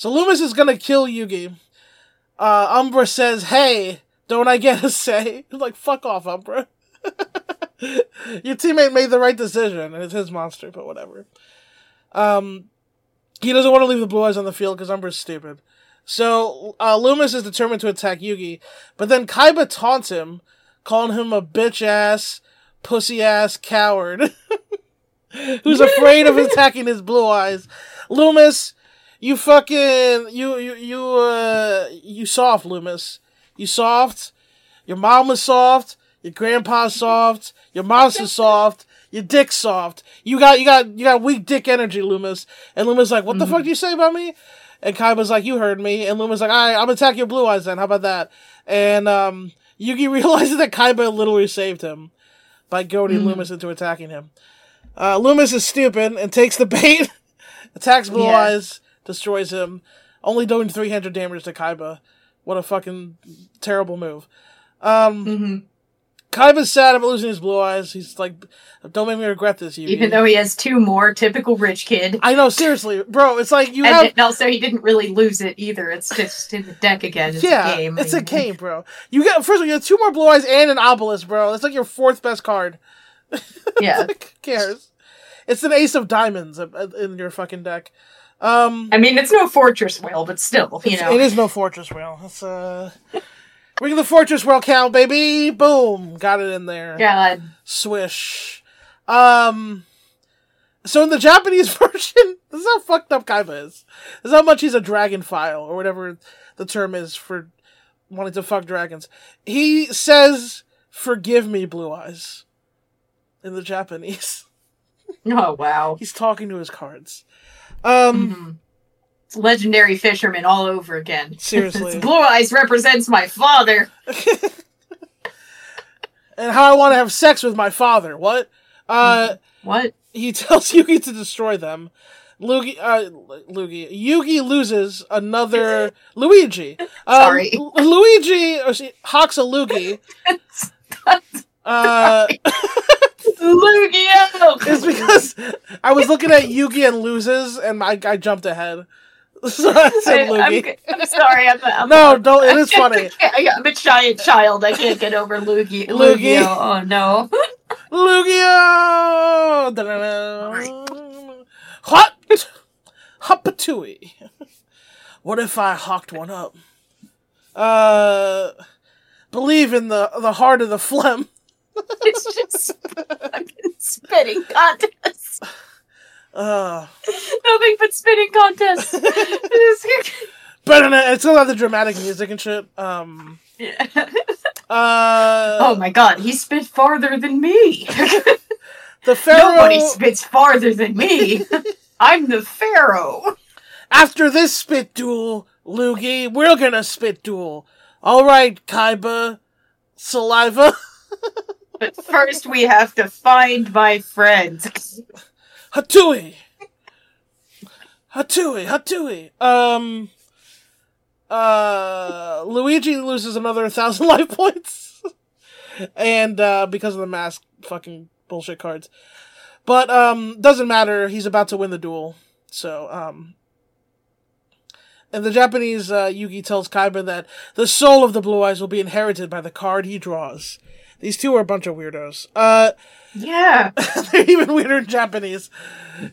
So Loomis is gonna kill Yugi. Uh, Umbra says, "Hey, don't I get a say?" like, fuck off, Umbra. Your teammate made the right decision, and it's his monster, but whatever. Um, he doesn't want to leave the Blue Eyes on the field because Umbra's stupid. So uh, Loomis is determined to attack Yugi, but then Kaiba taunts him, calling him a bitch ass, pussy ass coward, who's afraid of attacking his Blue Eyes. Loomis, you fucking you you you uh you soft, Loomis. You soft. Your mom was soft. Your grandpa's soft. Your mom's is soft. Your dick's soft. You got you got you got weak dick energy, Loomis. And Loomis like, what the fuck do you say about me? And Kaiba's like, you heard me. And Loomis like, all right, I'm gonna attack your blue eyes then. How about that? And um, Yugi realizes that Kaiba literally saved him by goading Loomis into attacking him. Uh, Loomis is stupid and takes the bait, attacks Blue Yeah. Eyes, destroys him, only doing 300 damage to Kaiba. What a fucking terrible move. Um, hmm Kaiba's sad about losing his blue eyes. He's like, don't make me regret this, Yugi. Even though he has two more, typical rich kid. I know, seriously, bro. It's like you and, have, and also, he didn't really lose it either. It's just in the deck again. It's yeah, a game. it's a game, bro. You got first of all, you have two more blue eyes and an obelisk, bro. That's like your fourth best card. Yeah. Like, who cares? It's an ace of diamonds uh, uh, in your fucking deck. Um, I mean, it's no fortress whale, but still, you know. it is no fortress wheel. It's uh, bring the fortress wheel count, baby. Boom, got it in there. God. Swish. Um. So in the Japanese version, this is how fucked up Kaiba is. This is how much he's a dragon file, or whatever the term is for wanting to fuck dragons. He says, "Forgive me, Blue Eyes." In the Japanese, Oh, wow. he's talking to his cards. Um. Mhm. It's legendary fisherman all over again. Seriously. Blue Eyes represents my father. And how I want to have sex with my father. What? Uh. What? he tells Yugi to destroy them. Lugi, uh, Lugi, Yugi loses another Luigi. Um, Sorry. Lu- Luigi, or she, hawks a Lugi. Uh, Lugia! it's because I was looking at Yugi and loses, and I, I jumped ahead. So I said I, Lugi. am sorry. I'm, I'm No, don't. It is funny. I'm a giant child. I can't get over. Lugia. Lugia. Oh no. Da-da-da. Hot! Hopatui. What if I hawked one up? Uh, believe in the the heart of the phlegm. It's just fucking spitting contest. Uh, Nothing but spitting contests. but it's still have the dramatic music and shit. Um, Yeah. uh, oh my god, he spit farther than me. the pharaoh. Nobody spits farther than me. I'm the pharaoh. After this spit duel, Lugi, we're gonna spit duel. All right, Kaiba, saliva. But first, we have to find my friends. Hatui! Hatui, Hatui! Um. Uh. Luigi loses another thousand life points. and, uh, because of the mask fucking bullshit cards. But, um, doesn't matter. He's about to win the duel. So, um. In the Japanese, uh, Yugi tells Kaiba that the soul of the Blue Eyes will be inherited by the card he draws. These two are a bunch of weirdos. Uh, Yeah. they're even weirder in Japanese.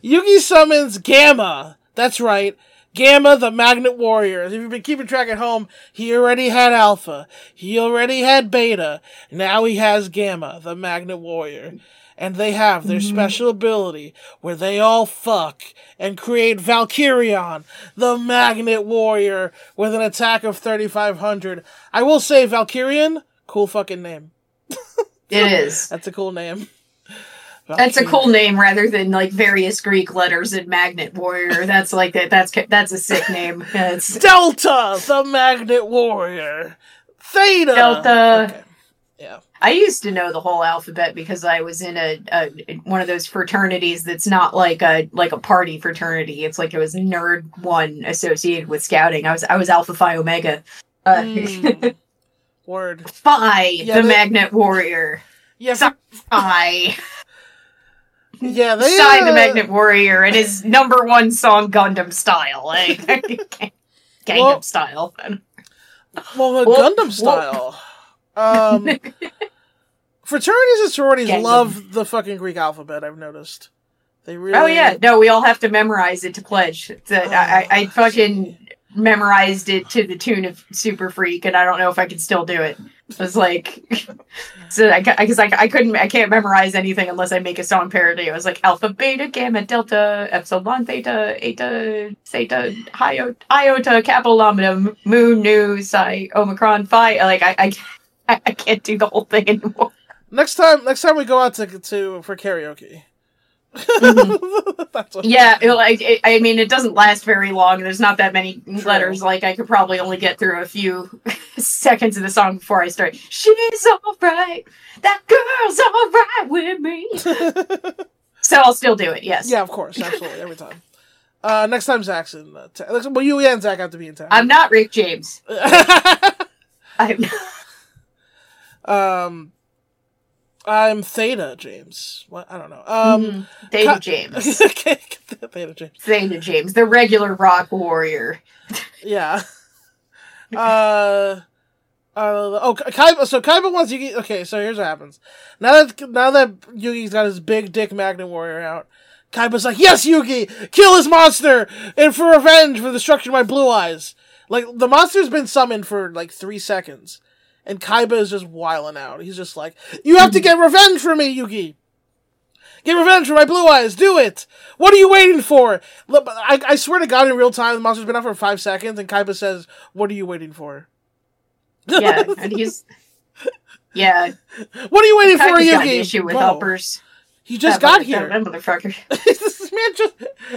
Yugi summons Gamma. That's right. Gamma, the Magnet Warrior. If you've been keeping track at home, he already had Alpha. He already had Beta. Now he has Gamma, the Magnet Warrior. And they have their special ability where they all fuck and create Valkyrion, the Magnet Warrior, with an attack of 3500. I will say, Valkyrion, cool fucking name. It is. That's a cool name. That's a cool name rather than like various Greek letters and Magnet Warrior. That's like that. That's that's a sick name. It's Delta, the Magnet Warrior. Theta. Delta. Okay. Yeah. I used to know the whole alphabet because I was in a, a one of those fraternities that's not like a like a party fraternity. It's like it was nerd one associated with scouting. I was I was Alpha Phi Omega. Uh, Mm. Word. Phi, Yeah, the they- Magnet Warrior. Yeah. So- yeah. They. Psi, uh, the Magnet Warrior, and his number one song Gundam style. Like, Gangnam Well- style. Well, the Gundam whoop. style. Um, fraternities and sororities Gundam. love the fucking Greek alphabet. I've noticed. They really. Oh yeah, no, we all have to memorize it to pledge. That I, I, I Oh, fucking memorized it to the tune of Super Freak, and I don't know if I can still do it. It was like, so I because I, I couldn't I can't memorize anything unless I make a song parody. I was like alpha, beta, gamma, delta, epsilon, theta, eta, theta, iota, iota, kappa, lambda, mu, nu, psi, omicron, phi. Like I I, I I can't do the whole thing anymore. Next time, next time we go out to to for karaoke. What, Yeah, it, like it, I mean, it doesn't last very long. There's not that many letters. Like I could probably only get through a few seconds of the song before I start. She's all right. That girl's all right with me. so I'll still do it. Yes. yeah, of course, absolutely, every time. Uh, next time Zach's in. Uh, ta- well, you and Zach have to be in town. I'm not Rick James. I'm. um, I'm Theta James. What I don't know. Um, Mhm. Theta Ca- James. okay, Theta James. Theta James, the regular rock warrior. Yeah. uh. Uh, oh, Kaiba. So Kaiba wants Yugi. Okay, so here's what happens. Now that now that Yugi's got his big dick Magnet Warrior out, Kaiba's like, "Yes, Yugi, kill his monster, and for revenge for the destruction of my blue eyes." Like the monster's been summoned for like three seconds, and Kaiba is just wiling out. He's just like, "You have to get revenge for me, Yugi. Get revenge for my blue eyes. Do it. What are you waiting for?" Look, I, I swear to God, in real time, the monster's been out for five seconds, and Kaiba says, "What are you waiting for?" Yeah, and he's. Yeah, What are you waiting for, Kaiba's got an Yugi? issue with Bro, helpers. He just That got here. That motherfucker. this man just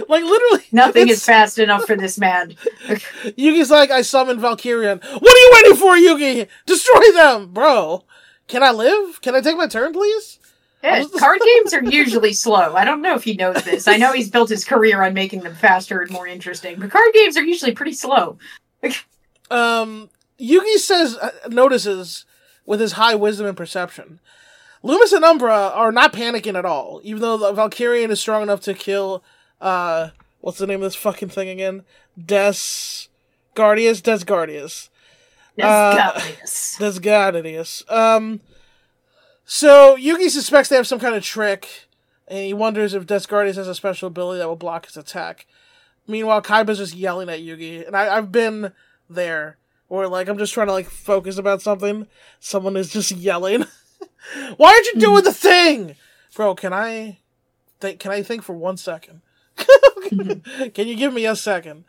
like literally Nothing is fast enough for this man. Yugi's like, I summoned Valkyrion. What are you waiting for, Yugi? Destroy them, bro. Can I live? Can I take my turn, please? Yeah, card games are usually slow. I don't know if he knows this. I know he's built his career on making them faster and more interesting, but card games are usually pretty slow. Um, Yugi says, uh, notices with his high wisdom and perception. Loomis and Umbra are not panicking at all, even though the Valkyrion is strong enough to kill, uh, what's the name of this fucking thing again? Des Gardius? Des Gardius. Yes, Uh, godliness. That's God it is. Um, so Yugi suspects they have some kind of trick, and he wonders if Des Gardius has a special ability that will block his attack. Meanwhile, Kaiba's just yelling at Yugi, and I, I've been there, where like I'm just trying to like focus about something, someone is just yelling. Why aren't you doing hmm. the thing, bro? Can I think? Can I think for one second? can you give me a second?